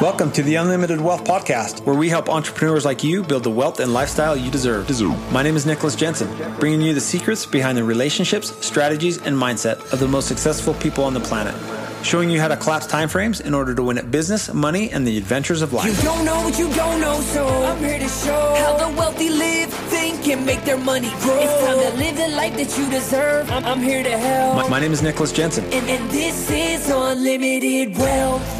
Welcome to the Unlimited Wealth Podcast, where we help entrepreneurs like you build the wealth and lifestyle you deserve. My name is Nicholas Jensen, bringing you the secrets behind the relationships, strategies, and mindset of the most successful people on the planet. Showing you how to collapse timeframes in order to win at business, money, and the adventures of life. You don't know what you don't know, so I'm here to show how the wealthy live, think, and make their money grow. It's time to live the life that you deserve. I'm, I'm here to help. My, my name is Nicholas Jensen. And, and this is Unlimited Wealth.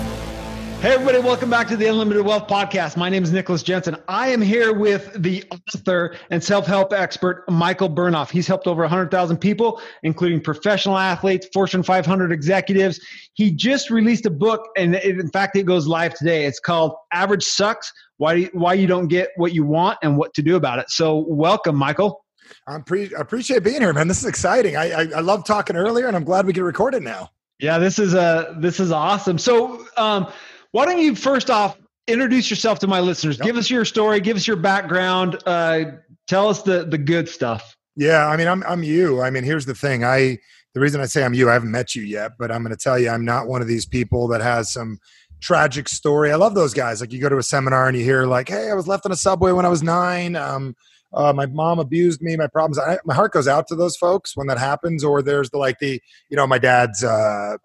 Hey, everybody, welcome back to the Unlimited Wealth Podcast. My name is Nicholas Jensen. I am here with the author and self help expert, Michael Bernoff. He's helped over 100,000 people, including professional athletes, Fortune 500 executives. He just released a book, and in fact, it goes live today. It's called Average Sucks Why, you, Why You Don't Get What You Want and What to Do About It. So, welcome, Michael. I pre- appreciate being here, man. This is exciting. I, I, I love talking earlier, and I'm glad we can record it now. Yeah, this is uh, this is awesome. So, um, why don't you first off introduce yourself to my listeners? Yep. Give us your story. Give us your background. Uh, tell us the the good stuff. Yeah, I mean, I'm I'm you. I mean, here's the thing. I the reason I say I'm you, I haven't met you yet, but I'm going to tell you, I'm not one of these people that has some tragic story. I love those guys. Like you go to a seminar and you hear like, "Hey, I was left on a subway when I was nine. Um, uh, my mom abused me. My problems." I, my heart goes out to those folks when that happens. Or there's the like the you know my dad's uh,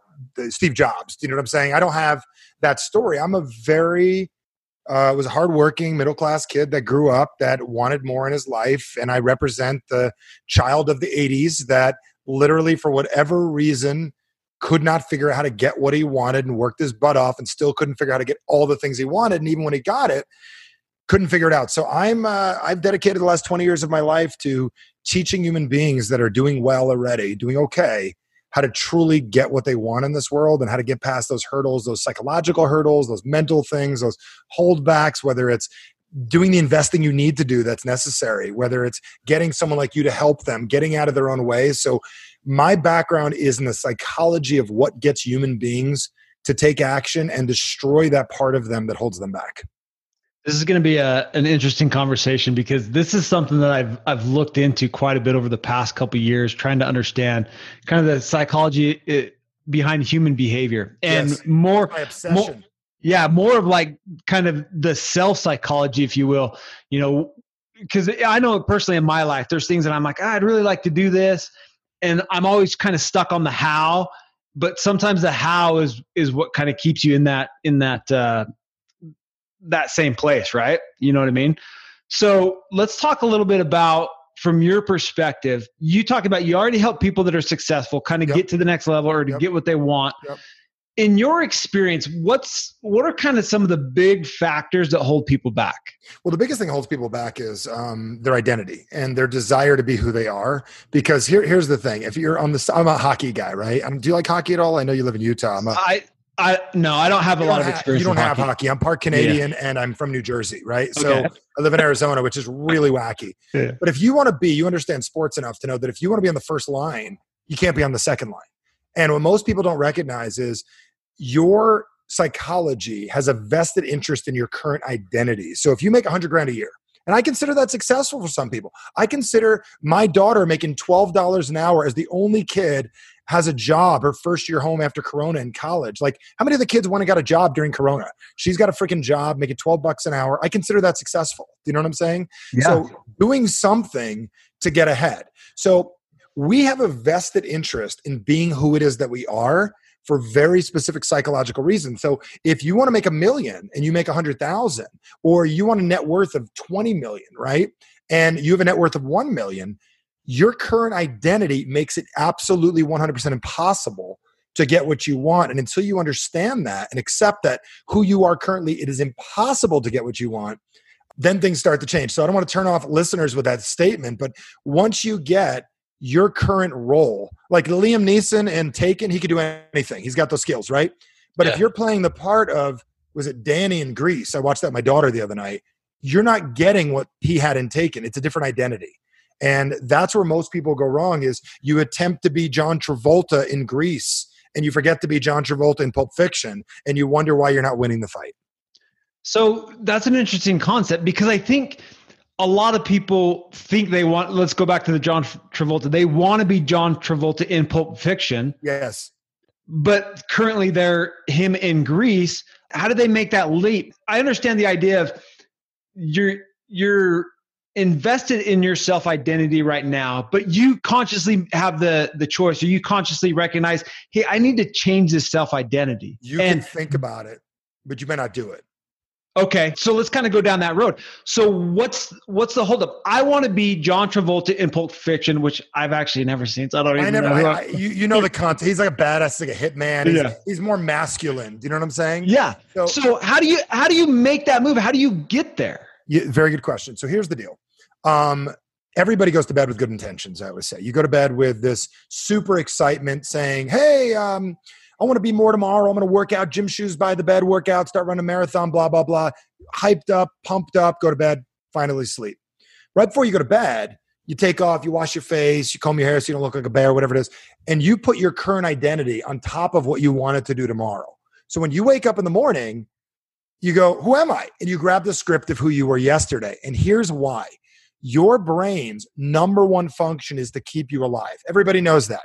Steve Jobs. Do you know what I'm saying? I don't have that story. I'm a very uh, was a hardworking middle class kid that grew up that wanted more in his life, and I represent the child of the '80s that literally, for whatever reason, could not figure out how to get what he wanted and worked his butt off, and still couldn't figure out how to get all the things he wanted. And even when he got it, couldn't figure it out. So I'm uh, I've dedicated the last 20 years of my life to teaching human beings that are doing well already, doing okay, how to truly get what they want in this world and how to get past those hurdles, those psychological hurdles, those mental things, those holdbacks, whether it's doing the investing you need to do that's necessary, whether it's getting someone like you to help them, getting out of their own way. So, my background is in the psychology of what gets human beings to take action and destroy that part of them that holds them back. This is going to be a, an interesting conversation because this is something that I've I've looked into quite a bit over the past couple years, trying to understand kind of the psychology eh, behind human behavior and yes. more, more, yeah, more of like kind of the self psychology, if you will. You know, because I know personally in my life, there's things that I'm like, ah, I'd really like to do this, and I'm always kind of stuck on the how. But sometimes the how is is what kind of keeps you in that in that uh, that same place, right? You know what I mean? So let's talk a little bit about from your perspective. You talk about you already help people that are successful kind of yep. get to the next level or to yep. get what they want. Yep. In your experience, what's what are kind of some of the big factors that hold people back? Well, the biggest thing that holds people back is um, their identity and their desire to be who they are. Because here, here's the thing: if you're on the, I'm a hockey guy, right? I'm, do you like hockey at all? I know you live in Utah. I'm a, I I no, I don't have a lot of experience. you don't have hockey. hockey. I'm part Canadian yeah. and I'm from New Jersey, right? So okay. I live in Arizona, which is really wacky. Yeah. But if you want to be, you understand sports enough to know that if you want to be on the first line, you can't be on the second line. And what most people don't recognize is your psychology has a vested interest in your current identity. So if you make a hundred grand a year, and I consider that successful for some people. I consider my daughter making $12 an hour as the only kid has a job her first year home after corona in college like how many of the kids went and got a job during corona she's got a freaking job making 12 bucks an hour i consider that successful do you know what i'm saying yeah. so doing something to get ahead so we have a vested interest in being who it is that we are for very specific psychological reasons. So if you want to make a million and you make a hundred thousand, or you want a net worth of 20 million, right? And you have a net worth of 1 million, your current identity makes it absolutely 100% impossible to get what you want. And until you understand that and accept that who you are currently, it is impossible to get what you want, then things start to change. So I don't want to turn off listeners with that statement, but once you get your current role, like Liam Neeson and Taken, he could do anything. He's got those skills, right? But yeah. if you're playing the part of, was it Danny in Grease? I watched that with my daughter the other night. You're not getting what he had in Taken. It's a different identity. And that's where most people go wrong is you attempt to be John Travolta in Grease and you forget to be John Travolta in Pulp Fiction and you wonder why you're not winning the fight. So that's an interesting concept because I think a lot of people think they want let's go back to the John Travolta. They want to be John Travolta in Pulp Fiction. Yes. But currently they're him in Grease. how do they make that leap? I understand the idea of you're you're invested in your self identity right now but you consciously have the the choice or you consciously recognize hey i need to change this self identity you and, can think about it but you may not do it. Okay so let's kind of go down that road. So what's what's the holdup? I want to be john travolta in pulp fiction which i've actually never seen so i don't even I never, know I, I, you, you know the content he's like a badass like a hitman he's, yeah. he's more masculine do you know what i'm saying? Yeah so, so how do you how do you make that move? How do you get there? Yeah, very good question. So here's the deal um, everybody goes to bed with good intentions, I would say. You go to bed with this super excitement saying, hey, um, I want to be more tomorrow. I'm going to work out, gym shoes by the bed, workout start running a marathon, blah, blah, blah. Hyped up, pumped up, go to bed, finally sleep. Right before you go to bed, you take off, you wash your face, you comb your hair so you don't look like a bear, whatever it is, and you put your current identity on top of what you wanted to do tomorrow. So when you wake up in the morning, you go, Who am I? And you grab the script of who you were yesterday. And here's why your brain's number one function is to keep you alive. Everybody knows that.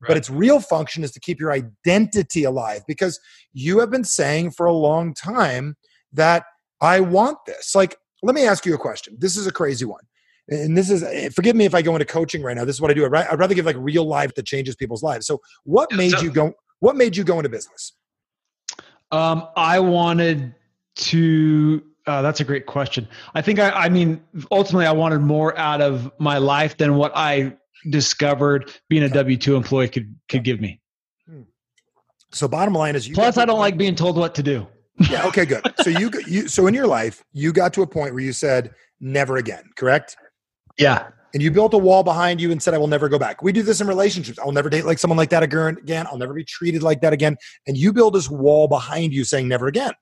Right. But its real function is to keep your identity alive because you have been saying for a long time that I want this. Like, let me ask you a question. This is a crazy one. And this is, eh, forgive me if I go into coaching right now. This is what I do. I'd rather give like real life that changes people's lives. So, what made you go? What made you go into business? Um, I wanted to uh, that's a great question. I think I, I mean, ultimately, I wanted more out of my life than what I discovered being a W two employee could could give me. Hmm. So, bottom line is, you plus, I don't like being told what to do. Yeah. Okay. Good. So you you so in your life, you got to a point where you said never again. Correct. Yeah. And you built a wall behind you and said, I will never go back. We do this in relationships. I'll never date like someone like that again. I'll never be treated like that again. And you build this wall behind you saying never again.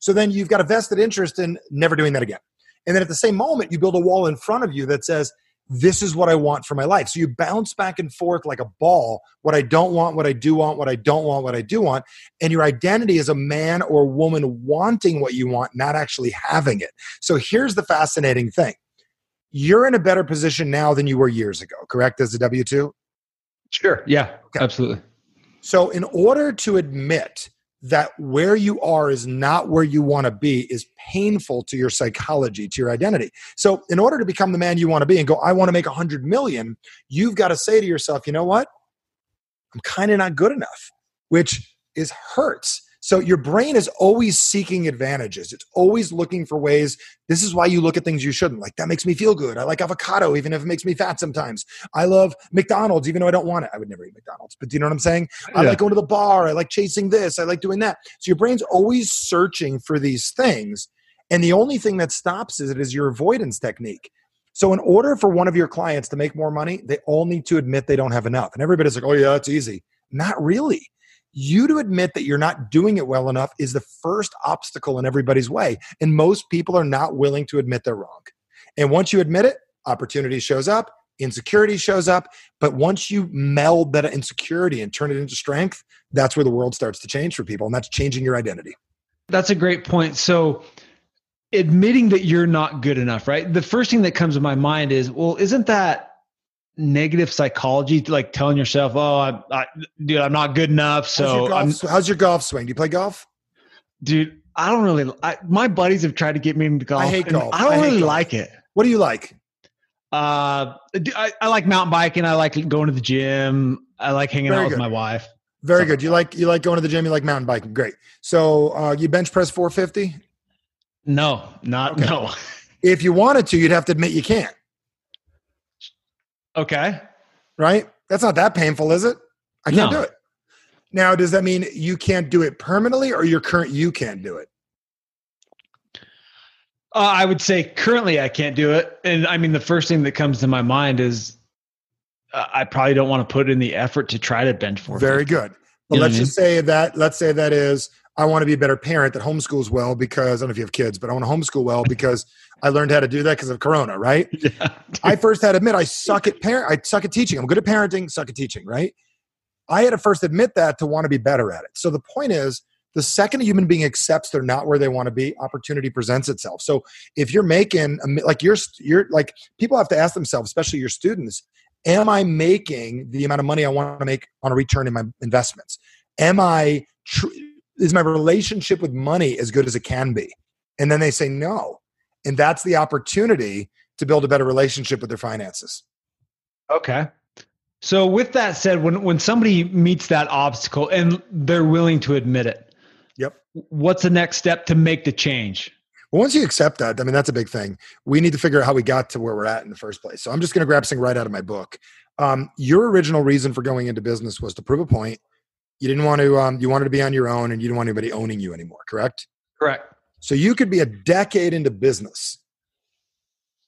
So then you've got a vested interest in never doing that again. And then at the same moment, you build a wall in front of you that says, this is what I want for my life. So you bounce back and forth like a ball what I don't want, what I do want, what I don't want, what I do want. And your identity is a man or woman wanting what you want, not actually having it. So here's the fascinating thing you're in a better position now than you were years ago, correct? As a W 2? Sure. Yeah, okay. absolutely. So, in order to admit that where you are is not where you want to be is painful to your psychology to your identity. So in order to become the man you want to be and go i want to make a hundred million you've got to say to yourself you know what? I'm kind of not good enough which is hurts so your brain is always seeking advantages. It's always looking for ways. This is why you look at things you shouldn't. Like that makes me feel good. I like avocado, even if it makes me fat sometimes. I love McDonald's, even though I don't want it. I would never eat McDonald's, but do you know what I'm saying? Yeah. I like going to the bar. I like chasing this. I like doing that. So your brain's always searching for these things. And the only thing that stops is it is your avoidance technique. So, in order for one of your clients to make more money, they all need to admit they don't have enough. And everybody's like, oh, yeah, it's easy. Not really you to admit that you're not doing it well enough is the first obstacle in everybody's way. And most people are not willing to admit they're wrong. And once you admit it, opportunity shows up, insecurity shows up. But once you meld that insecurity and turn it into strength, that's where the world starts to change for people. And that's changing your identity. That's a great point. So, admitting that you're not good enough, right? The first thing that comes to my mind is, well, isn't that negative psychology, like telling yourself, "Oh, I, I, dude, I'm not good enough." So, how's your, how's your golf swing? Do you play golf? Dude, I don't really. I, my buddies have tried to get me into golf. I hate golf. I don't I really golf. like it. What do you like? Uh, I, I, like mountain biking. I like going to the gym. I like hanging Very out good. with my wife. Very good. You like you like going to the gym. You like mountain biking. Great. So uh, you bench press 450? No, not okay. no. If you wanted to, you'd have to admit you can't. Okay. Right? That's not that painful, is it? I can't no. do it. Now, does that mean you can't do it permanently or your current you can't do it? Uh, I would say currently I can't do it. And I mean, the first thing that comes to my mind is uh, I probably don't want to put in the effort to try to bench for. Very good. But you let's just mean? say that, let's say that is, I want to be a better parent that homeschools well because I don't know if you have kids, but I want to homeschool well because I learned how to do that because of Corona, right? Yeah, I first had to admit I suck at parent. I suck at teaching. I'm good at parenting, suck at teaching, right? I had to first admit that to want to be better at it. So the point is, the second a human being accepts they're not where they want to be, opportunity presents itself. So if you're making like you're you're like people have to ask themselves, especially your students, am I making the amount of money I want to make on a return in my investments? Am I tr- is my relationship with money as good as it can be? And then they say no. And that's the opportunity to build a better relationship with their finances. Okay. So with that said, when when somebody meets that obstacle and they're willing to admit it, yep. What's the next step to make the change? Well, once you accept that, I mean that's a big thing. We need to figure out how we got to where we're at in the first place. So I'm just going to grab something right out of my book. Um, your original reason for going into business was to prove a point. You didn't want to. Um, you wanted to be on your own, and you didn't want anybody owning you anymore. Correct. Correct. So you could be a decade into business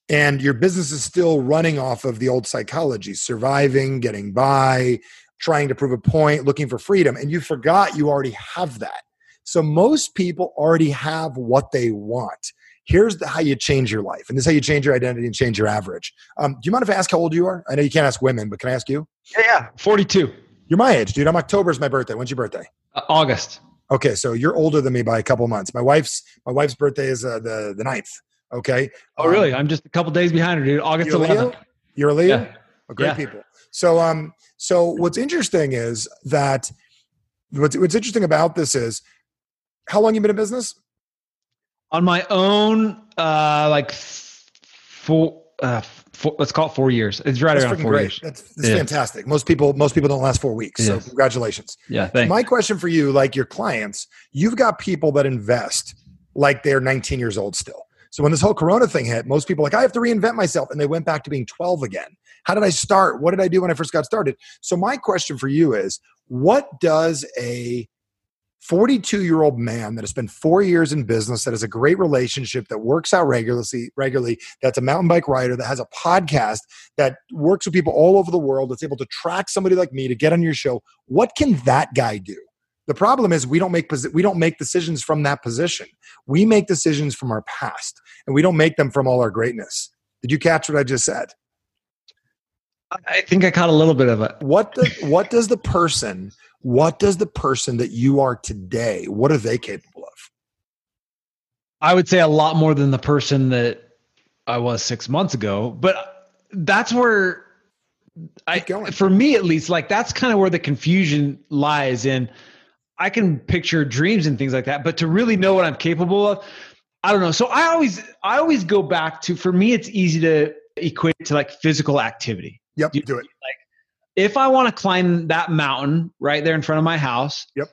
and your business is still running off of the old psychology surviving getting by trying to prove a point looking for freedom and you forgot you already have that. So most people already have what they want. Here's the, how you change your life and this is how you change your identity and change your average. Um, do you mind if i ask how old you are? I know you can't ask women but can i ask you? Yeah, yeah. 42 you're my age dude. I'm october's my birthday. When's your birthday? Uh, august okay so you're older than me by a couple months my wife's my wife's birthday is uh, the the ninth Okay. Oh, really? Um, I'm just a couple days behind her, dude. August you're 11th. You're a Leo. Yeah. Oh, great yeah. people. So, um, so what's interesting is that what's what's interesting about this is how long you been in business? On my own, uh, like four. Uh, four, let's call it four years. It's right that's around four great. years. That's, that's yeah. fantastic. Most people, most people don't last four weeks. So congratulations. Yeah. Thanks. My question for you, like your clients, you've got people that invest like they're 19 years old still. So when this whole Corona thing hit, most people like, I have to reinvent myself. And they went back to being 12 again. How did I start? What did I do when I first got started? So my question for you is what does a 42 year old man that has spent four years in business, that has a great relationship, that works out regularly, regularly, that's a mountain bike rider, that has a podcast, that works with people all over the world, that's able to track somebody like me to get on your show. What can that guy do? The problem is we don't make we don't make decisions from that position. We make decisions from our past, and we don't make them from all our greatness. Did you catch what I just said? I think I caught a little bit of it. What the, what does the person what does the person that you are today what are they capable of? I would say a lot more than the person that I was 6 months ago, but that's where I for me at least like that's kind of where the confusion lies in I can picture dreams and things like that, but to really know what I'm capable of, I don't know. So I always I always go back to for me it's easy to equate to like physical activity. Yep, do, do it. Like if I want to climb that mountain right there in front of my house, yep.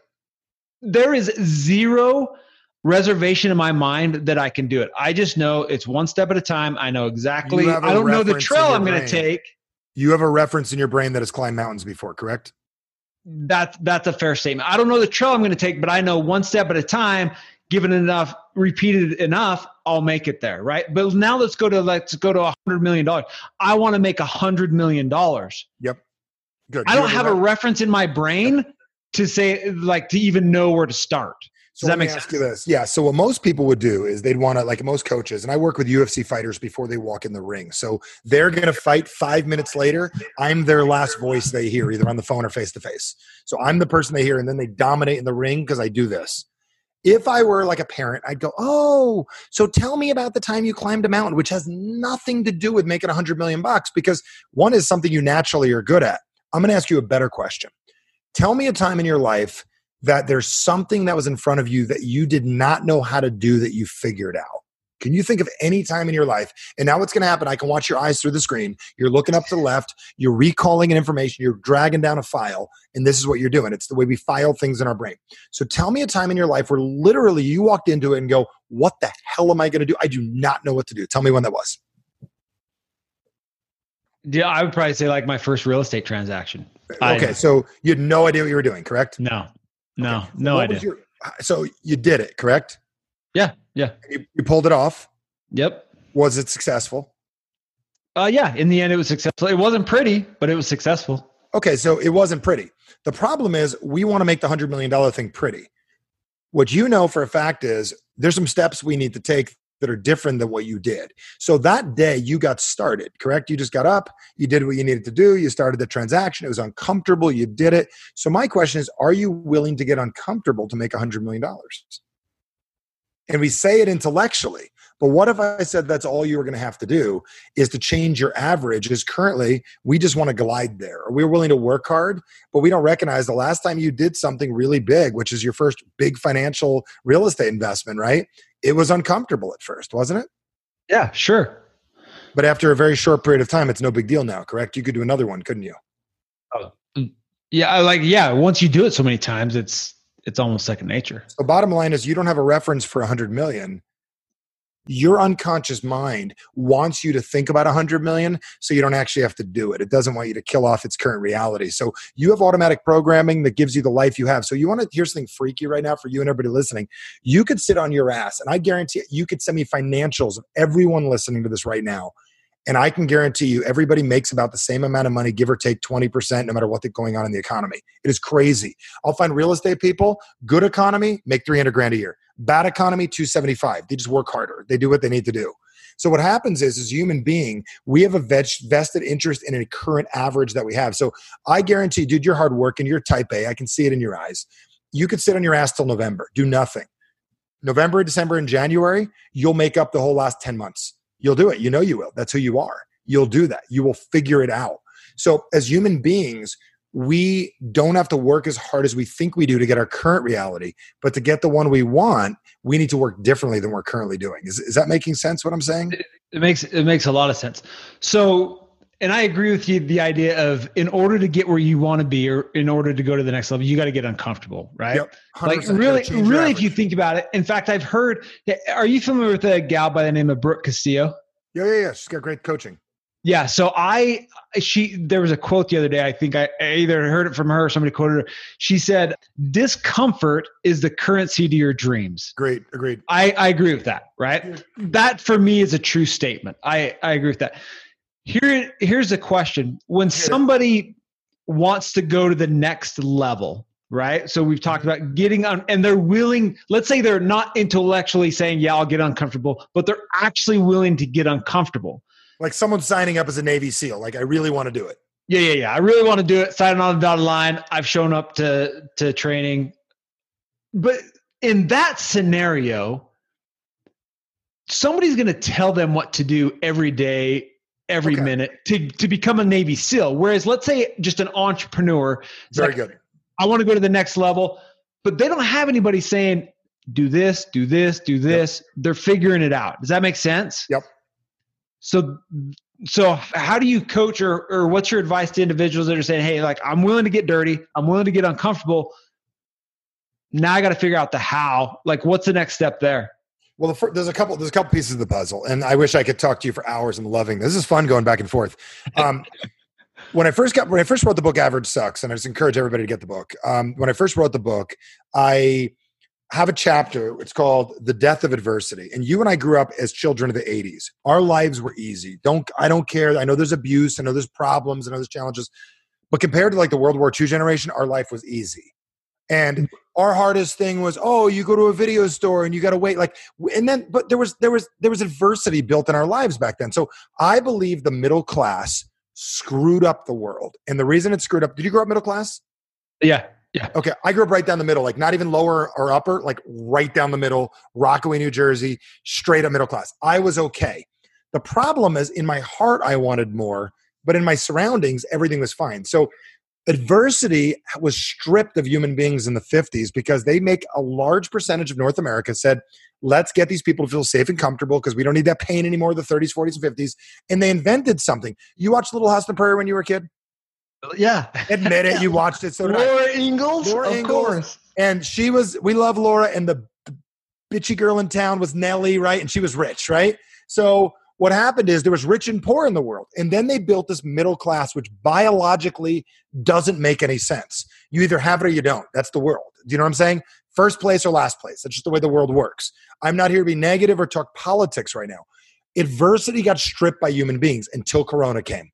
There is zero reservation in my mind that I can do it. I just know it's one step at a time. I know exactly. I don't know the trail I'm going to take. You have a reference in your brain that has climbed mountains before, correct? that's that's a fair statement. I don't know the trail I'm going to take, but I know one step at a time, given enough, repeated enough, I'll make it there, right? But now let's go to let's go to a hundred million dollars. I want to make a hundred million dollars. Yep. Good. I don't have a reference in my brain to say like to even know where to start. So Does that make sense? you this. Yeah. So what most people would do is they'd want to, like most coaches, and I work with UFC fighters before they walk in the ring. So they're going to fight five minutes later. I'm their last voice they hear, either on the phone or face to face. So I'm the person they hear, and then they dominate in the ring because I do this. If I were like a parent, I'd go, "Oh, so tell me about the time you climbed a mountain," which has nothing to do with making a hundred million bucks because one is something you naturally are good at. I'm going to ask you a better question. Tell me a time in your life that there's something that was in front of you that you did not know how to do that you figured out? Can you think of any time in your life? And now what's going to happen? I can watch your eyes through the screen. You're looking up to the left. You're recalling an information. You're dragging down a file. And this is what you're doing. It's the way we file things in our brain. So tell me a time in your life where literally you walked into it and go, what the hell am I going to do? I do not know what to do. Tell me when that was. Yeah, I would probably say like my first real estate transaction. Okay. I, so you had no idea what you were doing, correct? No. No, okay. no idea. Your, so you did it, correct? Yeah, yeah. You, you, pulled it off. Yep. Was it successful? Uh, yeah. In the end, it was successful. It wasn't pretty, but it was successful. Okay, so it wasn't pretty. The problem is we want to make the hundred million dollar thing pretty. What you know for a fact is there's some steps we need to take that are different than what you did. So that day you got started, correct? You just got up, you did what you needed to do, you started the transaction, it was uncomfortable, you did it. So my question is, are you willing to get uncomfortable to make a $100 million? And we say it intellectually, But what if I said that's all you were going to have to do is to change your average? Is currently we just want to glide there, or we're willing to work hard, but we don't recognize the last time you did something really big, which is your first big financial real estate investment, right? It was uncomfortable at first, wasn't it? Yeah, sure. But after a very short period of time, it's no big deal now, correct? You could do another one, couldn't you? Oh, mm, yeah. Like, yeah. Once you do it so many times, it's it's almost second nature. So, bottom line is, you don't have a reference for a hundred million, your unconscious mind wants you to think about 100 million so you don't actually have to do it. It doesn't want you to kill off its current reality. So you have automatic programming that gives you the life you have. So you want to hear something freaky right now for you and everybody listening. You could sit on your ass and i guarantee you could send me financials of everyone listening to this right now and I can guarantee you, everybody makes about the same amount of money, give or take 20%, no matter what's going on in the economy. It is crazy. I'll find real estate people, good economy, make 300 grand a year. Bad economy, 275. They just work harder. They do what they need to do. So what happens is, as human being, we have a vested interest in a current average that we have. So I guarantee, dude, you're hard working. You're type A. I can see it in your eyes. You could sit on your ass till November, do nothing. November, December, and January, you'll make up the whole last 10 months. You'll do it. You know you will. That's who you are. You'll do that. You will figure it out. So as human beings, we don't have to work as hard as we think we do to get our current reality, but to get the one we want, we need to work differently than we're currently doing. Is, is that making sense? What I'm saying? It, it makes it makes a lot of sense. So, and I agree with you. The idea of in order to get where you want to be, or in order to go to the next level, you got to get uncomfortable, right? Yep, like really, really, if you think about it. In fact, I've heard. Eh, are you familiar with a gal by the name of Brooke Castillo? Yeah, yeah, yeah. She's got great coaching. Yeah. So I, she, there was a quote the other day. I think I either heard it from her or somebody quoted her. She said, discomfort is the currency to your dreams. Great. Agreed. I, I agree with that. Right. That for me is a true statement. I, I agree with that. Here, here's a question. When somebody wants to go to the next level, right? So we've talked mm-hmm. about getting on, and they're willing, let's say they're not intellectually saying, yeah, I'll get uncomfortable, but they're actually willing to get uncomfortable like someone signing up as a Navy SEAL. Like I really want to do it. Yeah, yeah, yeah. I really want to do it. Signing on the dotted line. I've shown up to to training, but in that scenario, somebody's going to tell them what to do every day, every okay. minute to to become a Navy SEAL. Whereas, let's say just an entrepreneur. Very like, good. I want to go to the next level, but they don't have anybody saying, "Do this, do this, do this." Yep. They're figuring it out. Does that make sense? Yep. So so how do you coach or or what's your advice to individuals that are saying, "Hey, like I'm willing to get dirty, I'm willing to get uncomfortable. Now I got to figure out the how. Like what's the next step there?" Well, the, there's a couple. There's a couple pieces of the puzzle, and I wish I could talk to you for hours. I'm loving this. This is fun going back and forth. Um, when I first got when I first wrote the book, Average Sucks, and I just encourage everybody to get the book. Um, when I first wrote the book, I have a chapter. It's called "The Death of Adversity." And you and I grew up as children of the '80s. Our lives were easy. Don't I don't care. I know there's abuse. I know there's problems. I know there's challenges. But compared to like the World War II generation, our life was easy. And our hardest thing was, oh, you go to a video store and you got to wait. Like, and then, but there was there was there was adversity built in our lives back then. So I believe the middle class screwed up the world. And the reason it screwed up. Did you grow up middle class? Yeah. Yeah. Okay. I grew up right down the middle, like not even lower or upper, like right down the middle, Rockaway, New Jersey, straight up middle class. I was okay. The problem is in my heart, I wanted more, but in my surroundings, everything was fine. So adversity was stripped of human beings in the 50s because they make a large percentage of North America said, let's get these people to feel safe and comfortable because we don't need that pain anymore, the 30s, 40s, and 50s. And they invented something. You watched Little House on the Prairie when you were a kid? Uh, yeah. Admit it. You watched it. So Laura Ingalls? Laura of Ingalls. Course. And she was, we love Laura, and the bitchy girl in town was Nellie, right? And she was rich, right? So what happened is there was rich and poor in the world. And then they built this middle class, which biologically doesn't make any sense. You either have it or you don't. That's the world. Do you know what I'm saying? First place or last place. That's just the way the world works. I'm not here to be negative or talk politics right now. Adversity got stripped by human beings until Corona came.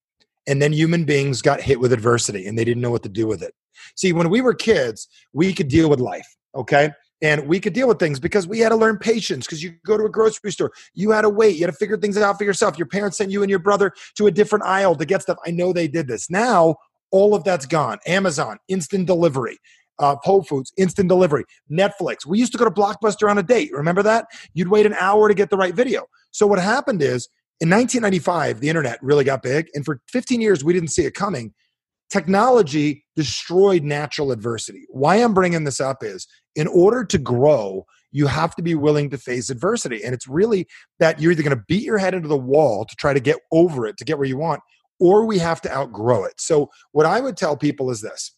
And then human beings got hit with adversity and they didn't know what to do with it. See, when we were kids, we could deal with life, okay? And we could deal with things because we had to learn patience. Because you go to a grocery store, you had to wait, you had to figure things out for yourself. Your parents sent you and your brother to a different aisle to get stuff. I know they did this. Now, all of that's gone. Amazon, instant delivery. uh, Whole Foods, instant delivery, Netflix. We used to go to Blockbuster on a date. Remember that? You'd wait an hour to get the right video. So what happened is in 1995, the internet really got big, and for 15 years we didn't see it coming. Technology destroyed natural adversity. Why I'm bringing this up is in order to grow, you have to be willing to face adversity. And it's really that you're either going to beat your head into the wall to try to get over it, to get where you want, or we have to outgrow it. So, what I would tell people is this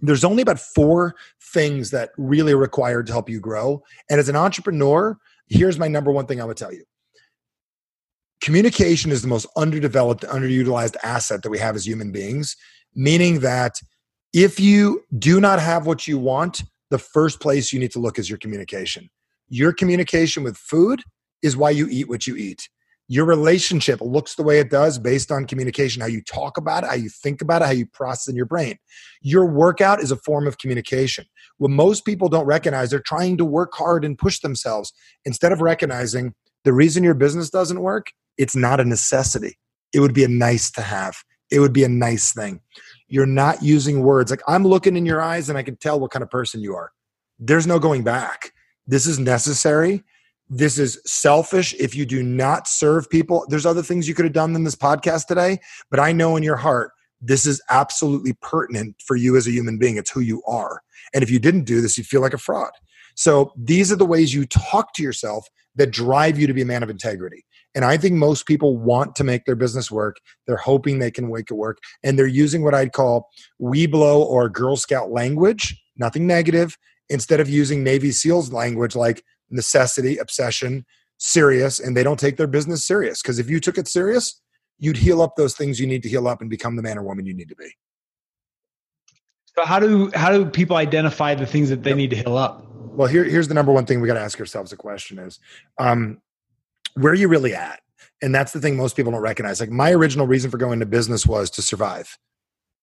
there's only about four things that really are required to help you grow. And as an entrepreneur, here's my number one thing I would tell you communication is the most underdeveloped, underutilized asset that we have as human beings, meaning that if you do not have what you want, the first place you need to look is your communication. Your communication with food is why you eat what you eat. Your relationship looks the way it does based on communication, how you talk about it, how you think about it, how you process in your brain. Your workout is a form of communication. What most people don't recognize, they're trying to work hard and push themselves instead of recognizing the reason your business doesn't work, it's not a necessity. It would be a nice to have. It would be a nice thing. You're not using words. Like I'm looking in your eyes and I can tell what kind of person you are. There's no going back. This is necessary this is selfish if you do not serve people. There's other things you could have done in this podcast today, but I know in your heart this is absolutely pertinent for you as a human being. It's who you are. And if you didn't do this, you'd feel like a fraud. So these are the ways you talk to yourself that drive you to be a man of integrity. And I think most people want to make their business work. They're hoping they can make it work. And they're using what I'd call Weeblo or Girl Scout language, nothing negative, instead of using Navy SEALs language like necessity, obsession, serious, and they don't take their business serious. Because if you took it serious, you'd heal up those things you need to heal up and become the man or woman you need to be. So how do how do people identify the things that they yep. need to heal up? Well, here, here's the number one thing we got to ask ourselves. The question is, um, where are you really at? And that's the thing most people don't recognize. Like my original reason for going into business was to survive.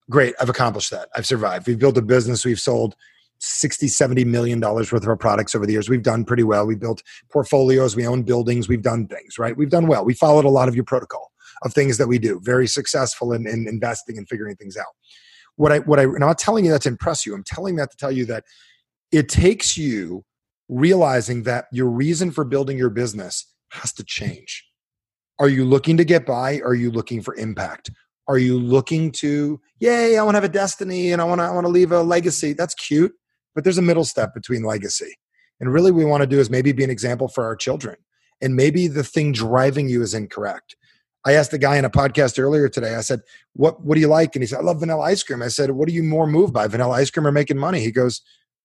Great, I've accomplished that. I've survived. We've built a business. We've sold 60 70 million dollars worth of our products over the years we've done pretty well we built portfolios we own buildings we've done things right we've done well we followed a lot of your protocol of things that we do very successful in, in investing and figuring things out what i what i i'm not telling you that to impress you i'm telling that to tell you that it takes you realizing that your reason for building your business has to change are you looking to get by are you looking for impact are you looking to yay i want to have a destiny and i want to i want to leave a legacy that's cute but there's a middle step between legacy. And really, we want to do is maybe be an example for our children. And maybe the thing driving you is incorrect. I asked the guy in a podcast earlier today, I said, what, what do you like? And he said, I love vanilla ice cream. I said, What are you more moved by, vanilla ice cream or making money? He goes,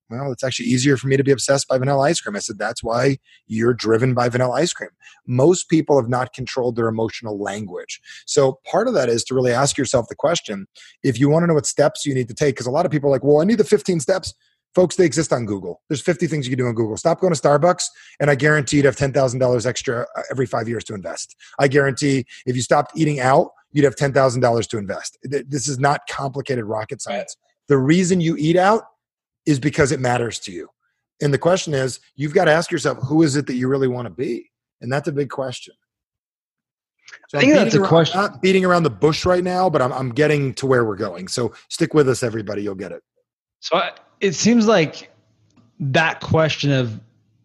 Well, it's actually easier for me to be obsessed by vanilla ice cream. I said, That's why you're driven by vanilla ice cream. Most people have not controlled their emotional language. So part of that is to really ask yourself the question if you want to know what steps you need to take, because a lot of people are like, Well, I need the 15 steps. Folks, they exist on Google. There's 50 things you can do on Google. Stop going to Starbucks, and I guarantee you'd have $10,000 extra uh, every five years to invest. I guarantee if you stopped eating out, you'd have $10,000 to invest. This is not complicated rocket science. The reason you eat out is because it matters to you. And the question is, you've got to ask yourself, who is it that you really want to be? And that's a big question. So I think that's a around, question. Not beating around the bush right now, but I'm, I'm getting to where we're going. So stick with us, everybody. You'll get it. So I, it seems like that question of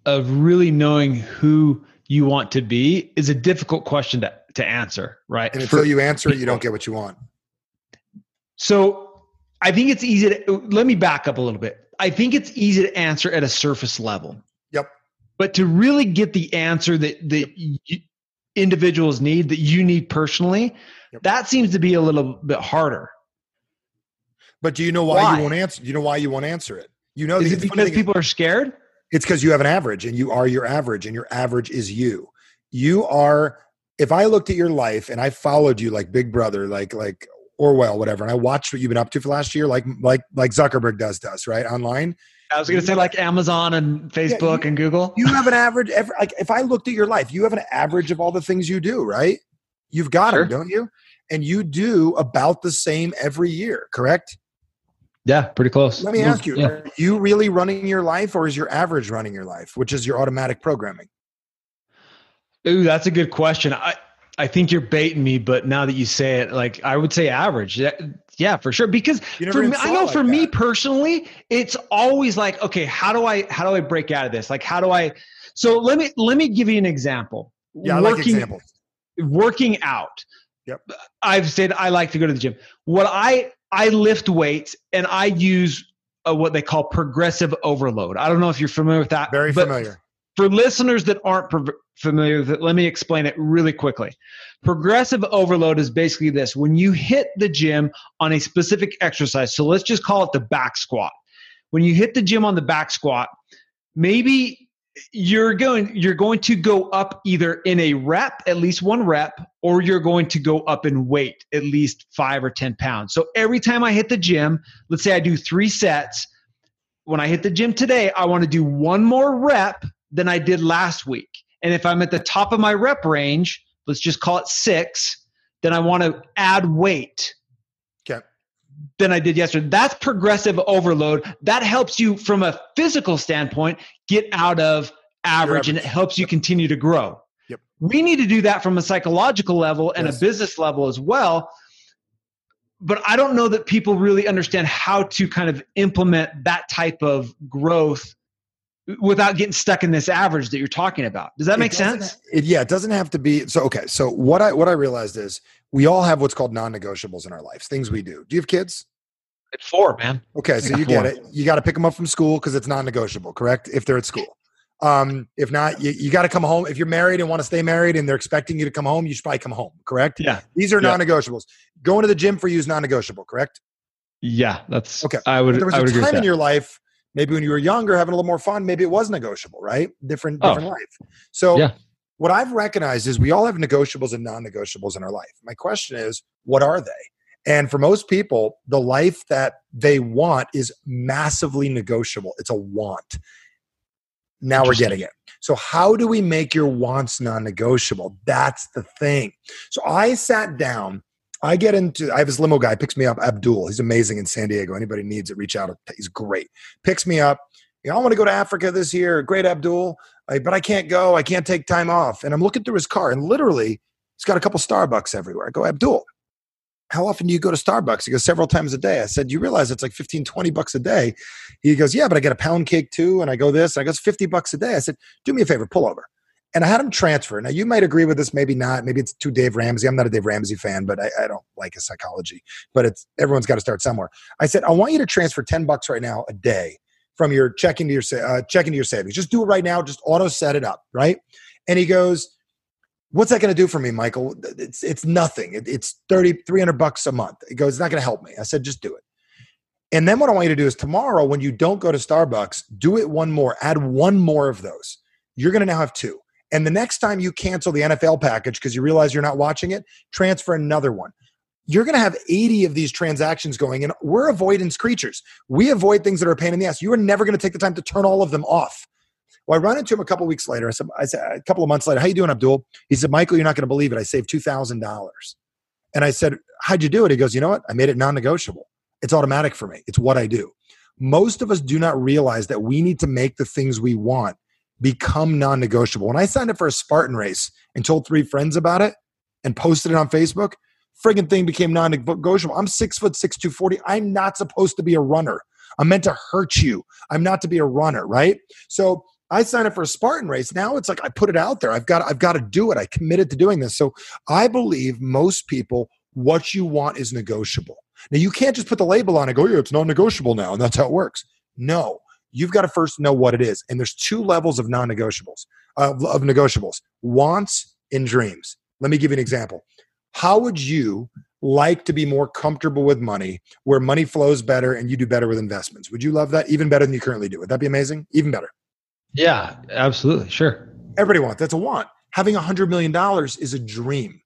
of really knowing who you want to be is a difficult question to, to answer, right? And until For you answer it, you don't get what you want. So I think it's easy to let me back up a little bit. I think it's easy to answer at a surface level. Yep. But to really get the answer that that you, individuals need, that you need personally, yep. that seems to be a little bit harder. But do you know why, why? you won't answer? Do you know why you won't answer it? You know, is it because people are scared? It's because you have an average, and you are your average, and your average is you. You are. If I looked at your life and I followed you like Big Brother, like like Orwell, whatever, and I watched what you've been up to for last year, like like like Zuckerberg does does right online. I was going to say like Amazon and Facebook yeah, you, and Google. You have an average. Every, like if I looked at your life, you have an average of all the things you do, right? You've got sure. them, don't you? And you do about the same every year, correct? Yeah, pretty close. Let me mm-hmm. ask you: yeah. Are you really running your life, or is your average running your life, which is your automatic programming? Ooh, that's a good question. I I think you're baiting me, but now that you say it, like I would say average. Yeah, for sure. Because for me, I know like for that. me personally, it's always like, okay, how do I how do I break out of this? Like, how do I? So let me let me give you an example. Yeah, I working, like examples. Working out. Yep. I've said I like to go to the gym. What I I lift weights and I use a, what they call progressive overload. I don't know if you're familiar with that. Very familiar. For listeners that aren't familiar with it, let me explain it really quickly. Progressive overload is basically this when you hit the gym on a specific exercise, so let's just call it the back squat. When you hit the gym on the back squat, maybe you're going you're going to go up either in a rep at least one rep or you're going to go up in weight at least five or ten pounds so every time i hit the gym let's say i do three sets when i hit the gym today i want to do one more rep than i did last week and if i'm at the top of my rep range let's just call it six then i want to add weight okay than I did yesterday. That's progressive overload. That helps you from a physical standpoint get out of average, average. and it helps you continue to grow. Yep. We need to do that from a psychological level and yes. a business level as well. But I don't know that people really understand how to kind of implement that type of growth without getting stuck in this average that you're talking about. Does that make sense? It, yeah, it doesn't have to be. So okay, so what I what I realized is we all have what's called non-negotiables in our lives, things we do. Do you have kids? At four, man. Okay, so you get it. You got to pick them up from school because it's non-negotiable, correct? If they're at school. Um, if not, you, you got to come home. If you're married and want to stay married and they're expecting you to come home, you should probably come home, correct? Yeah. These are yeah. non-negotiables. Going to the gym for you is non-negotiable, correct? Yeah, that's okay. I would. But there was I would a time in your life, maybe when you were younger, having a little more fun. Maybe it was negotiable, right? Different, oh. different oh. life. So, yeah. what I've recognized is we all have negotiables and non-negotiables in our life. My question is, what are they? And for most people, the life that they want is massively negotiable. It's a want. Now we're getting it. So, how do we make your wants non negotiable? That's the thing. So, I sat down. I get into, I have this limo guy, picks me up, Abdul. He's amazing in San Diego. Anybody needs it, reach out. He's great. Picks me up. You know, I want to go to Africa this year. Great, Abdul. But I can't go. I can't take time off. And I'm looking through his car, and literally, he's got a couple Starbucks everywhere. I go, Abdul, how often do you go to Starbucks? He goes, several times a day. I said, you realize it's like 15, 20 bucks a day. He goes, yeah, but I get a pound cake too. And I go this, and I goes 50 bucks a day. I said, do me a favor, pull over. And I had him transfer. Now you might agree with this, maybe not. Maybe it's too Dave Ramsey. I'm not a Dave Ramsey fan, but I, I don't like his psychology. But it's everyone's got to start somewhere. I said, I want you to transfer 10 bucks right now a day from your checking to your uh, checking to your savings. Just do it right now. Just auto set it up, right? And he goes, what's that going to do for me, Michael? It's, it's nothing. It, it's 30, 300 bucks a month. He goes, it's not going to help me. I said, just do it. And then what I want you to do is tomorrow, when you don't go to Starbucks, do it one more, add one more of those. You're going to now have two. And the next time you cancel the NFL package because you realize you're not watching it, transfer another one. You're going to have 80 of these transactions going, and we're avoidance creatures. We avoid things that are a pain in the ass. You are never going to take the time to turn all of them off. Well, I run into him a couple weeks later. I said, I said a couple of months later, how you doing, Abdul? He said, Michael, you're not going to believe it. I saved two thousand dollars. And I said, how'd you do it? He goes, you know what? I made it non-negotiable. It's automatic for me. It's what I do. Most of us do not realize that we need to make the things we want become non-negotiable. When I signed up for a Spartan race and told three friends about it and posted it on Facebook, friggin' thing became non-negotiable. I'm six foot six, 240. I'm not supposed to be a runner. I'm meant to hurt you. I'm not to be a runner, right? So I signed up for a Spartan race. Now it's like I put it out there. I've got I've got to do it. I committed to doing this. So I believe most people what you want is negotiable. Now you can't just put the label on and go, yeah, it's non-negotiable now, and that's how it works. No, you've got to first know what it is. And there's two levels of non-negotiables, uh, of negotiables: wants and dreams. Let me give you an example. How would you like to be more comfortable with money, where money flows better and you do better with investments? Would you love that? Even better than you currently do. Would that be amazing? Even better. Yeah, absolutely. Sure. Everybody wants that's a want. Having a hundred million dollars is a dream.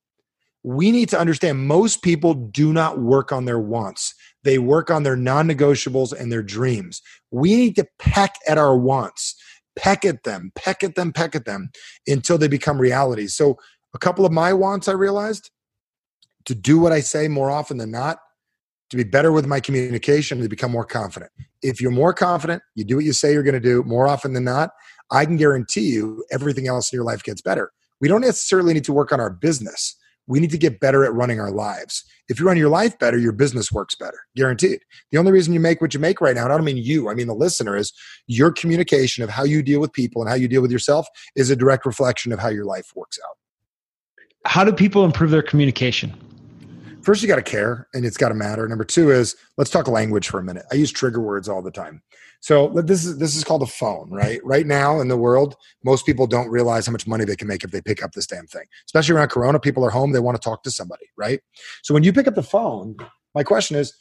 We need to understand most people do not work on their wants. They work on their non-negotiables and their dreams. We need to peck at our wants, peck at them, peck at them, peck at them until they become reality. So a couple of my wants I realized to do what I say more often than not, to be better with my communication, to become more confident. If you're more confident, you do what you say you're going to do more often than not, I can guarantee you everything else in your life gets better. We don't necessarily need to work on our business. We need to get better at running our lives. If you run your life better, your business works better, guaranteed. The only reason you make what you make right now, and I don't mean you, I mean the listener, is your communication of how you deal with people and how you deal with yourself is a direct reflection of how your life works out. How do people improve their communication? First, you got to care and it's got to matter. Number two is let's talk language for a minute. I use trigger words all the time. So this is this is called a phone, right? Right now in the world, most people don't realize how much money they can make if they pick up this damn thing. Especially around Corona, people are home; they want to talk to somebody, right? So when you pick up the phone, my question is,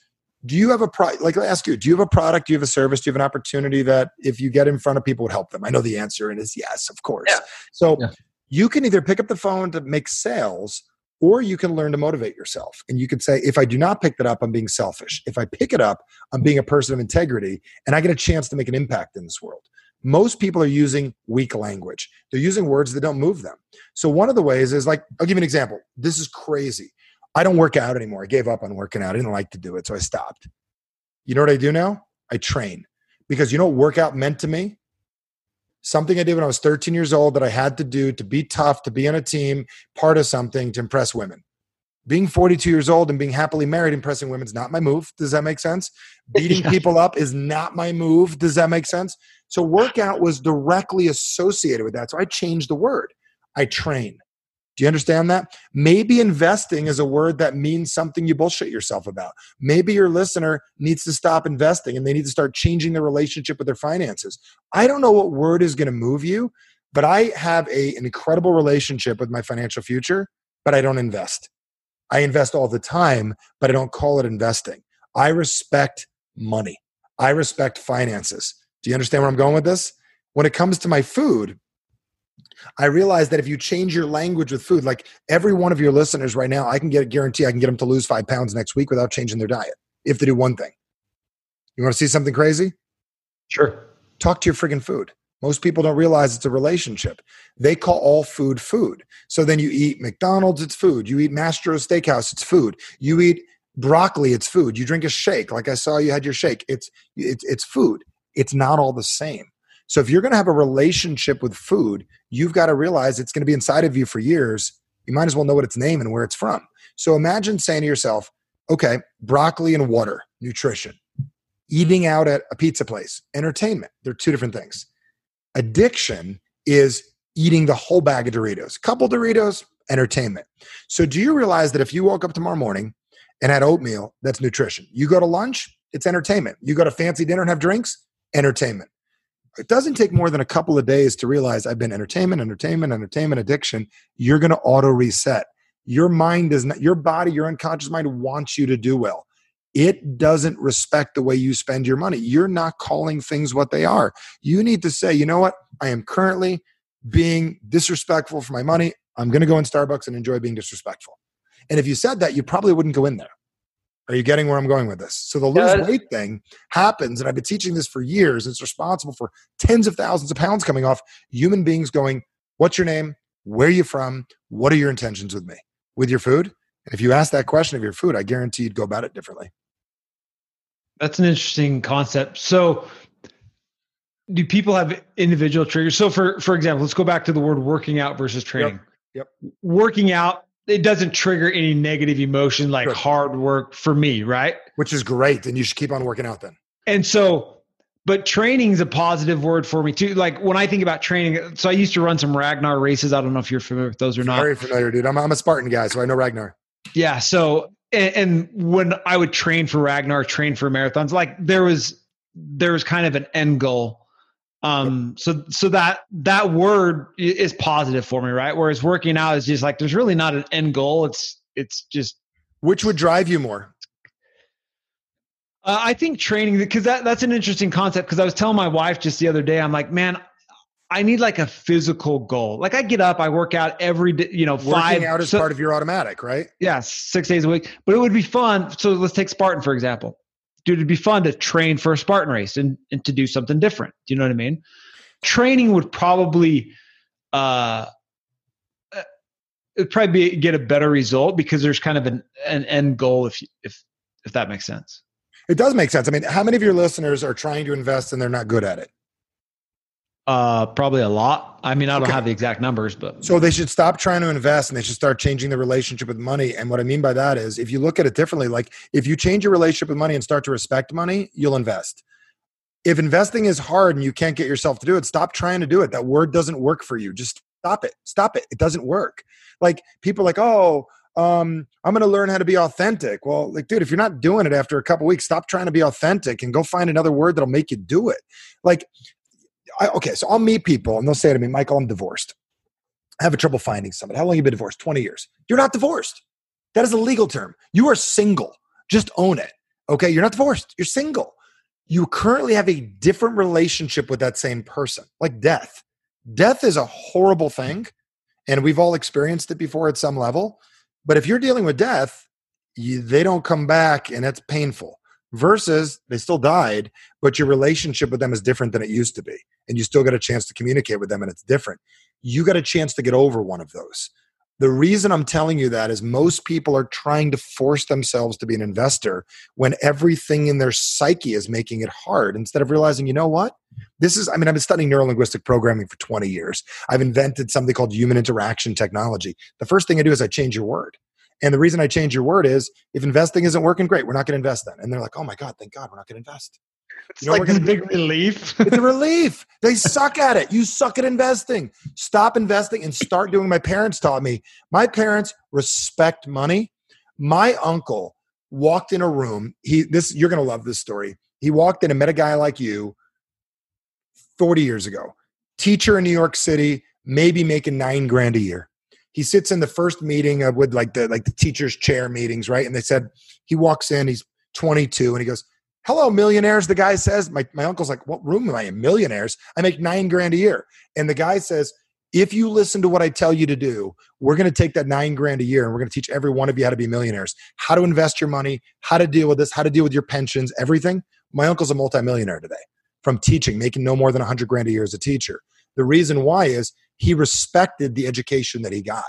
do you have a product? Like, I ask you, do you have a product? Do you have a service? Do you have an opportunity that if you get in front of people would help them? I know the answer, and is yes, of course. Yeah. So yeah. you can either pick up the phone to make sales or you can learn to motivate yourself. And you can say, if I do not pick that up, I'm being selfish. If I pick it up, I'm being a person of integrity and I get a chance to make an impact in this world. Most people are using weak language. They're using words that don't move them. So, one of the ways is like, I'll give you an example. This is crazy. I don't work out anymore. I gave up on working out. I didn't like to do it. So I stopped. You know what I do now? I train because you know what workout meant to me? Something I did when I was 13 years old that I had to do to be tough, to be on a team, part of something to impress women. Being 42 years old and being happily married, impressing women is not my move. Does that make sense? Beating yeah. people up is not my move. Does that make sense? So, workout was directly associated with that. So, I changed the word. I train. Do you understand that? Maybe investing is a word that means something you bullshit yourself about. Maybe your listener needs to stop investing and they need to start changing their relationship with their finances. I don't know what word is going to move you, but I have a, an incredible relationship with my financial future, but I don't invest. I invest all the time, but I don't call it investing. I respect money. I respect finances. Do you understand where I'm going with this? When it comes to my food, I realize that if you change your language with food, like every one of your listeners right now, I can get a guarantee I can get them to lose five pounds next week without changing their diet if they do one thing. You want to see something crazy? Sure. Talk to your friggin' food. Most people don't realize it's a relationship. They call all food food. So then you eat McDonald's, it's food. You eat Mastro's Steakhouse, it's food. You eat broccoli, it's food. You drink a shake, like I saw you had your shake. It's it's it's food. It's not all the same. So if you're going to have a relationship with food, you've got to realize it's going to be inside of you for years. You might as well know what its name and where it's from. So imagine saying to yourself, okay, broccoli and water, nutrition. Eating mm. out at a pizza place, entertainment. They're two different things. Addiction is eating the whole bag of Doritos. Couple Doritos, entertainment. So do you realize that if you woke up tomorrow morning and had oatmeal, that's nutrition. You go to lunch, it's entertainment. You go to fancy dinner and have drinks, entertainment it doesn't take more than a couple of days to realize I've been entertainment, entertainment, entertainment addiction. You're going to auto reset. Your mind does not, your body, your unconscious mind wants you to do well. It doesn't respect the way you spend your money. You're not calling things what they are. You need to say, you know what? I am currently being disrespectful for my money. I'm going to go in Starbucks and enjoy being disrespectful. And if you said that, you probably wouldn't go in there. Are you getting where I'm going with this? So the lose yeah. weight thing happens, and I've been teaching this for years. It's responsible for tens of thousands of pounds coming off human beings going, What's your name? Where are you from? What are your intentions with me? With your food? And if you ask that question of your food, I guarantee you'd go about it differently. That's an interesting concept. So do people have individual triggers? So for for example, let's go back to the word working out versus training. Yep. yep. Working out it doesn't trigger any negative emotion like sure. hard work for me, right? Which is great. And you should keep on working out then. And so, but training is a positive word for me too. Like when I think about training, so I used to run some Ragnar races. I don't know if you're familiar with those or not. Very familiar, dude. I'm, I'm a Spartan guy, so I know Ragnar. Yeah. So, and, and when I would train for Ragnar, train for marathons, like there was, there was kind of an end goal um, so so that that word is positive for me, right? Whereas working out is just like there's really not an end goal. It's it's just which would drive you more. Uh, I think training because that that's an interesting concept. Because I was telling my wife just the other day, I'm like, man, I need like a physical goal. Like I get up, I work out every day, you know, five. Working out is so, part of your automatic, right? Yeah, six days a week. But it would be fun. So let's take Spartan for example dude, it'd be fun to train for a Spartan race and, and to do something different. Do you know what I mean? Training would probably uh, uh it'd probably be, get a better result because there's kind of an, an end goal if if if that makes sense. It does make sense. I mean, how many of your listeners are trying to invest and they're not good at it? Uh, probably a lot. I mean, I don't okay. have the exact numbers, but so they should stop trying to invest and they should start changing the relationship with money. And what I mean by that is, if you look at it differently, like if you change your relationship with money and start to respect money, you'll invest. If investing is hard and you can't get yourself to do it, stop trying to do it. That word doesn't work for you. Just stop it. Stop it. It doesn't work. Like people like, oh, um, I'm going to learn how to be authentic. Well, like, dude, if you're not doing it after a couple weeks, stop trying to be authentic and go find another word that'll make you do it. Like, I, okay, so I'll meet people and they'll say to me, Michael, I'm divorced. I have a trouble finding somebody. How long you been divorced? 20 years. You're not divorced. That is a legal term. You are single. Just own it. Okay. You're not divorced. You're single. You currently have a different relationship with that same person, like death. Death is a horrible thing. And we've all experienced it before at some level. But if you're dealing with death, you, they don't come back and it's painful versus they still died, but your relationship with them is different than it used to be. And you still got a chance to communicate with them and it's different. You got a chance to get over one of those. The reason I'm telling you that is most people are trying to force themselves to be an investor when everything in their psyche is making it hard instead of realizing, you know what? This is, I mean, I've been studying neurolinguistic programming for 20 years. I've invented something called human interaction technology. The first thing I do is I change your word. And the reason I change your word is if investing isn't working, great, we're not going to invest then. And they're like, oh my God, thank God we're not going to invest. It's you know like this big relief. it's a relief. They suck at it. You suck at investing. Stop investing and start doing my parents taught me. My parents respect money. My uncle walked in a room. He this you're gonna love this story. He walked in and met a guy like you 40 years ago. Teacher in New York City, maybe making nine grand a year he sits in the first meeting of with like the like the teachers chair meetings right? And they said he walks in he's 22 and he goes hello millionaires the guy says. My, my uncle's like what room am i in? Millionaires? I make nine grand a year. And the guy says if you listen to what i tell you to do we're going to take that nine grand a year and we're going to teach every one of you how to be millionaires. How to invest your money how to deal with this how to deal with your pensions everything. My uncle's a multimillionaire today from teaching making no more than 100 grand a year as a teacher. The reason why is he respected the education that he got.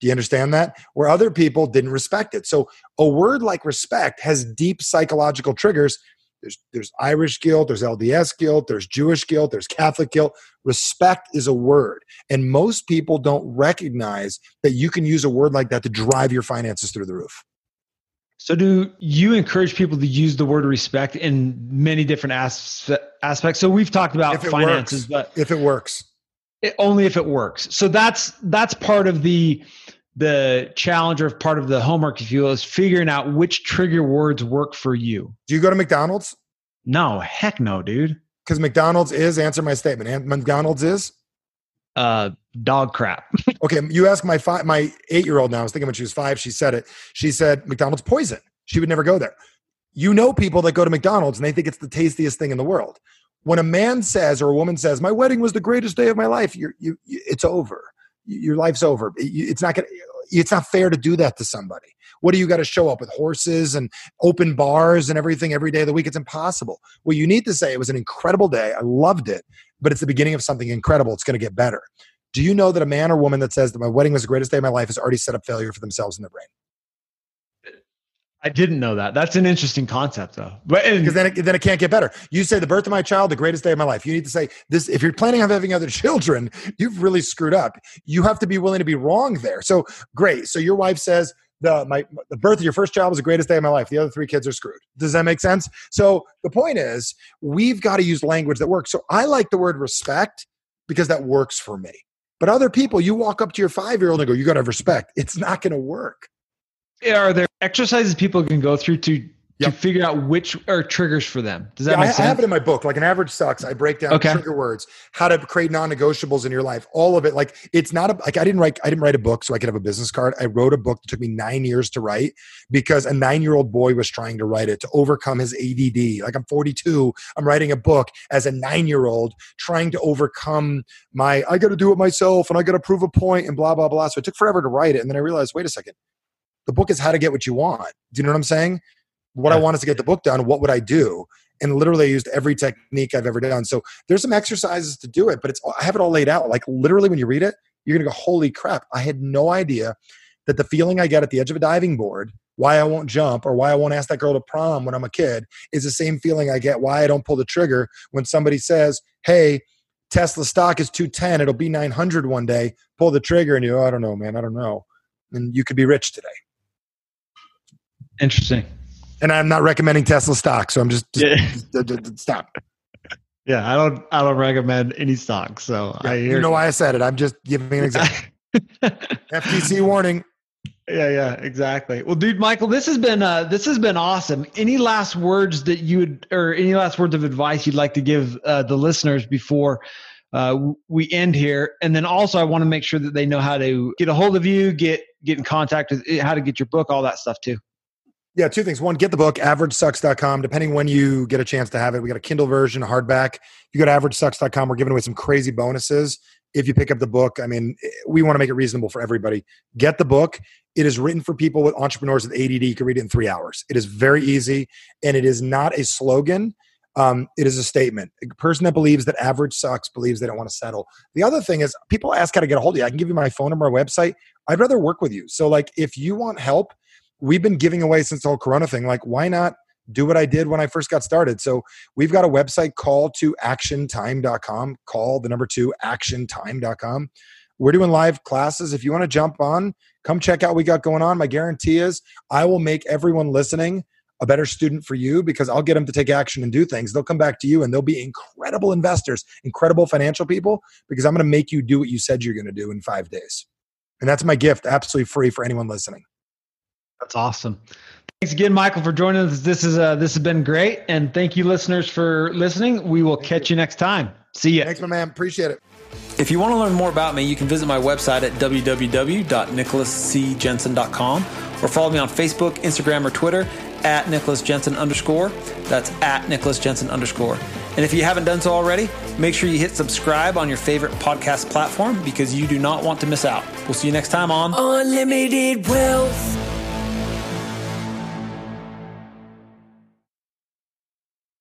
Do you understand that? Where other people didn't respect it. So a word like respect has deep psychological triggers. There's, there's Irish guilt, there's LDS guilt, there's Jewish guilt, there's Catholic guilt. Respect is a word. And most people don't recognize that you can use a word like that to drive your finances through the roof. So, do you encourage people to use the word respect in many different aspects? So, we've talked about finances, works. but if it works, it, only if it works. So that's that's part of the the challenge or part of the homework, if you will, is figuring out which trigger words work for you. Do you go to McDonald's? No, heck no, dude. Because McDonald's is answer my statement. And McDonald's is uh dog crap. okay, you ask my five, my eight year old now. I was thinking when she was five, she said it. She said McDonald's poison. She would never go there. You know people that go to McDonald's and they think it's the tastiest thing in the world when a man says or a woman says, "My wedding was the greatest day of my life," you're, you, it's over. Your life's over. It's not gonna. It's not fair to do that to somebody. What do you got to show up with horses and open bars and everything every day of the week? It's impossible. What you need to say it was an incredible day. I loved it, but it's the beginning of something incredible. It's going to get better. Do you know that a man or woman that says that my wedding was the greatest day of my life has already set up failure for themselves in their brain? I didn't know that. That's an interesting concept, though. Because then it, then it can't get better. You say the birth of my child, the greatest day of my life. You need to say this. If you're planning on having other children, you've really screwed up. You have to be willing to be wrong there. So great. So your wife says the my the birth of your first child was the greatest day of my life. The other three kids are screwed. Does that make sense? So the point is, we've got to use language that works. So I like the word respect because that works for me. But other people, you walk up to your five year old and go, "You got to respect." It's not going to work are there exercises people can go through to Yep. to figure out which are triggers for them. Does that yeah, make sense? I have it in my book, like an average sucks. I break down okay. trigger words, how to create non-negotiables in your life, all of it. Like it's not a like I didn't write I didn't write a book so I could have a business card. I wrote a book that took me nine years to write because a nine-year-old boy was trying to write it to overcome his ADD. Like I'm 42, I'm writing a book as a nine-year-old trying to overcome my I got to do it myself and I got to prove a point and blah blah blah. So it took forever to write it, and then I realized, wait a second the book is how to get what you want. Do you know what I'm saying? What yeah. I want is to get the book done. What would I do? And literally I used every technique I've ever done. So there's some exercises to do it, but it's I have it all laid out. Like literally when you read it, you're gonna go, holy crap, I had no idea that the feeling I get at the edge of a diving board, why I won't jump or why I won't ask that girl to prom when I'm a kid, is the same feeling I get why I don't pull the trigger when somebody says, Hey, Tesla stock is 210, it'll be 900 one day. Pull the trigger and you, oh, I don't know, man, I don't know. And you could be rich today. Interesting. And I'm not recommending Tesla stock, so I'm just, just, yeah. just, just stop. Yeah, I don't I don't recommend any stock. So yeah, I hear you know why I said it. I'm just giving an example. FTC warning. Yeah, yeah, exactly. Well, dude, Michael, this has been uh, this has been awesome. Any last words that you would, or any last words of advice you'd like to give uh, the listeners before uh, we end here? And then also, I want to make sure that they know how to get a hold of you, get get in contact with, how to get your book, all that stuff too. Yeah, two things. One, get the book, averagesucks.com. Depending when you get a chance to have it, we got a Kindle version, hardback. You go to averagesucks.com, we're giving away some crazy bonuses if you pick up the book. I mean, we want to make it reasonable for everybody. Get the book. It is written for people with entrepreneurs with ADD. You can read it in three hours. It is very easy, and it is not a slogan. Um, it is a statement. A person that believes that average sucks believes they don't want to settle. The other thing is, people ask how to get a hold of you. I can give you my phone number, my website. I'd rather work with you. So, like, if you want help, we've been giving away since the whole Corona thing. Like, why not do what I did when I first got started. So we've got a website, call to actiontime.com, call the number two actiontime.com. We're doing live classes. If you want to jump on, come check out what we got going on. My guarantee is I will make everyone listening a better student for you because I'll get them to take action and do things. They'll come back to you and they'll be incredible investors, incredible financial people because I'm going to make you do what you said you're going to do in five days. And that's my gift, absolutely free for anyone listening. That's awesome. Thanks again, Michael, for joining us. This is uh, this has been great, and thank you, listeners, for listening. We will thank catch you. you next time. See you. Thanks, my man. Appreciate it. If you want to learn more about me, you can visit my website at www.nicholascjensen.com or follow me on Facebook, Instagram, or Twitter at Nicholas Jensen underscore. That's at Nicholas Jensen underscore. And if you haven't done so already, make sure you hit subscribe on your favorite podcast platform because you do not want to miss out. We'll see you next time on Unlimited Wealth.